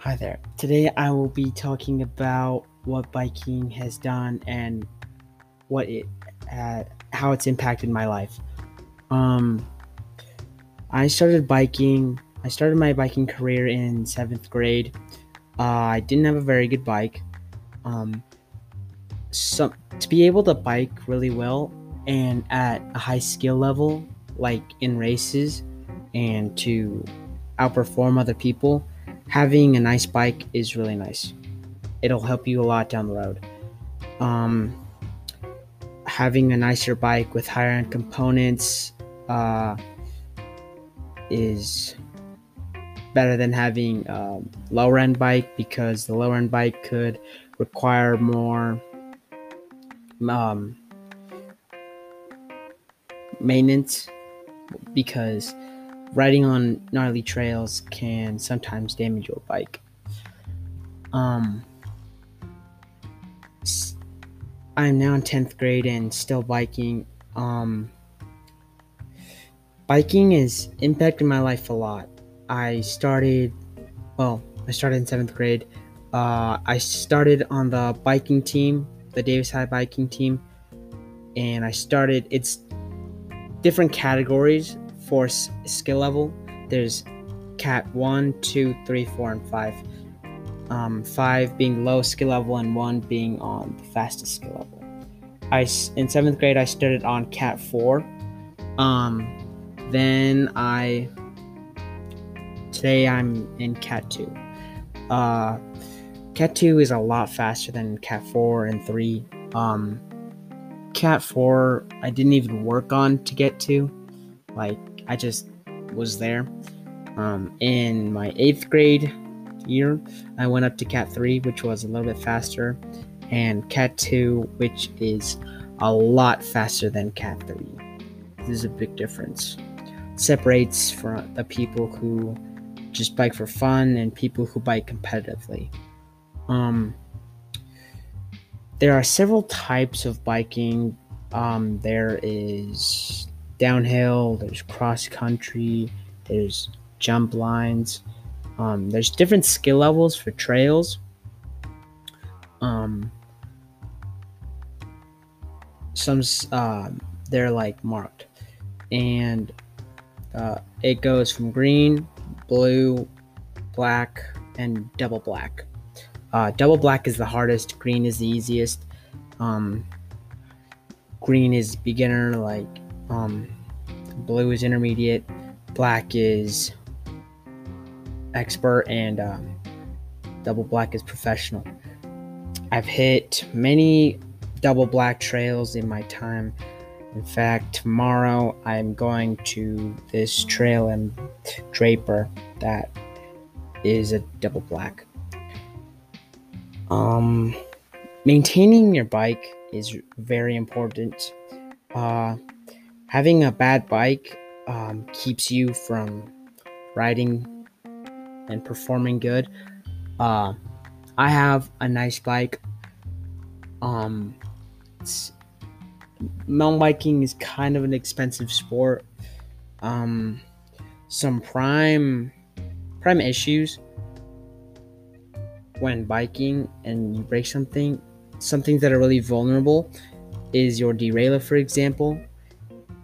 Hi there. Today I will be talking about what biking has done and what it uh, how it's impacted my life. Um, I started biking. I started my biking career in seventh grade. Uh, I didn't have a very good bike. Um, so to be able to bike really well and at a high skill level, like in races, and to outperform other people having a nice bike is really nice. It'll help you a lot down the road. Um, having a nicer bike with higher end components uh, is better than having a lower end bike because the lower end bike could require more um, maintenance because riding on gnarly trails can sometimes damage your bike. Um, I'm now in 10th grade and still biking. Um, biking has impacted my life a lot. I started, well, I started in 7th grade. Uh, I started on the biking team, the Davis High biking team, and I started, it's different categories for skill level, there's cat 1, 2, 3, 4, and 5. Um, 5 being low skill level and 1 being on the fastest skill level. I, in 7th grade, I started on cat 4. Um, then I, today I'm in cat 2. Uh, cat 2 is a lot faster than cat 4 and 3. Um, cat 4, I didn't even work on to get to. Like, I just was there. Um, in my eighth grade year, I went up to Cat 3, which was a little bit faster, and Cat 2, which is a lot faster than Cat 3. This is a big difference. Separates from the people who just bike for fun and people who bike competitively. Um, there are several types of biking. Um, there is downhill, there's cross country, there's jump lines. Um, there's different skill levels for trails. Um, some uh, they're like marked, and uh, it goes from green, blue, black, and double black. Uh, double black is the hardest. Green is the easiest. Um, green is beginner, like um, blue is intermediate, black is expert, and um, double black is professional. I've hit many double black trails in my time. In fact, tomorrow I'm going to this trail in Draper that is a double black. Um, maintaining your bike is very important. Uh, having a bad bike um, keeps you from riding and performing good. Uh, I have a nice bike. Um, mountain biking is kind of an expensive sport. Um, some prime prime issues when biking and you break something, some things that are really vulnerable is your derailleur, for example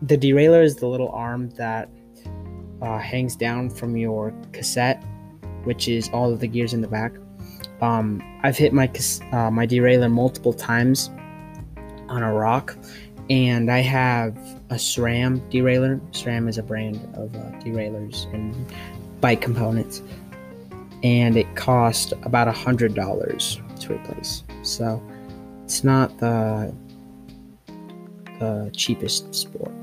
the derailleur is the little arm that uh, hangs down from your cassette, which is all of the gears in the back. Um, I've hit my uh, my derailleur multiple times on a rock, and I have a SRAM derailleur. SRAM is a brand of uh, derailleurs and bike components, and it cost about a hundred dollars to replace. So it's not the the cheapest sport.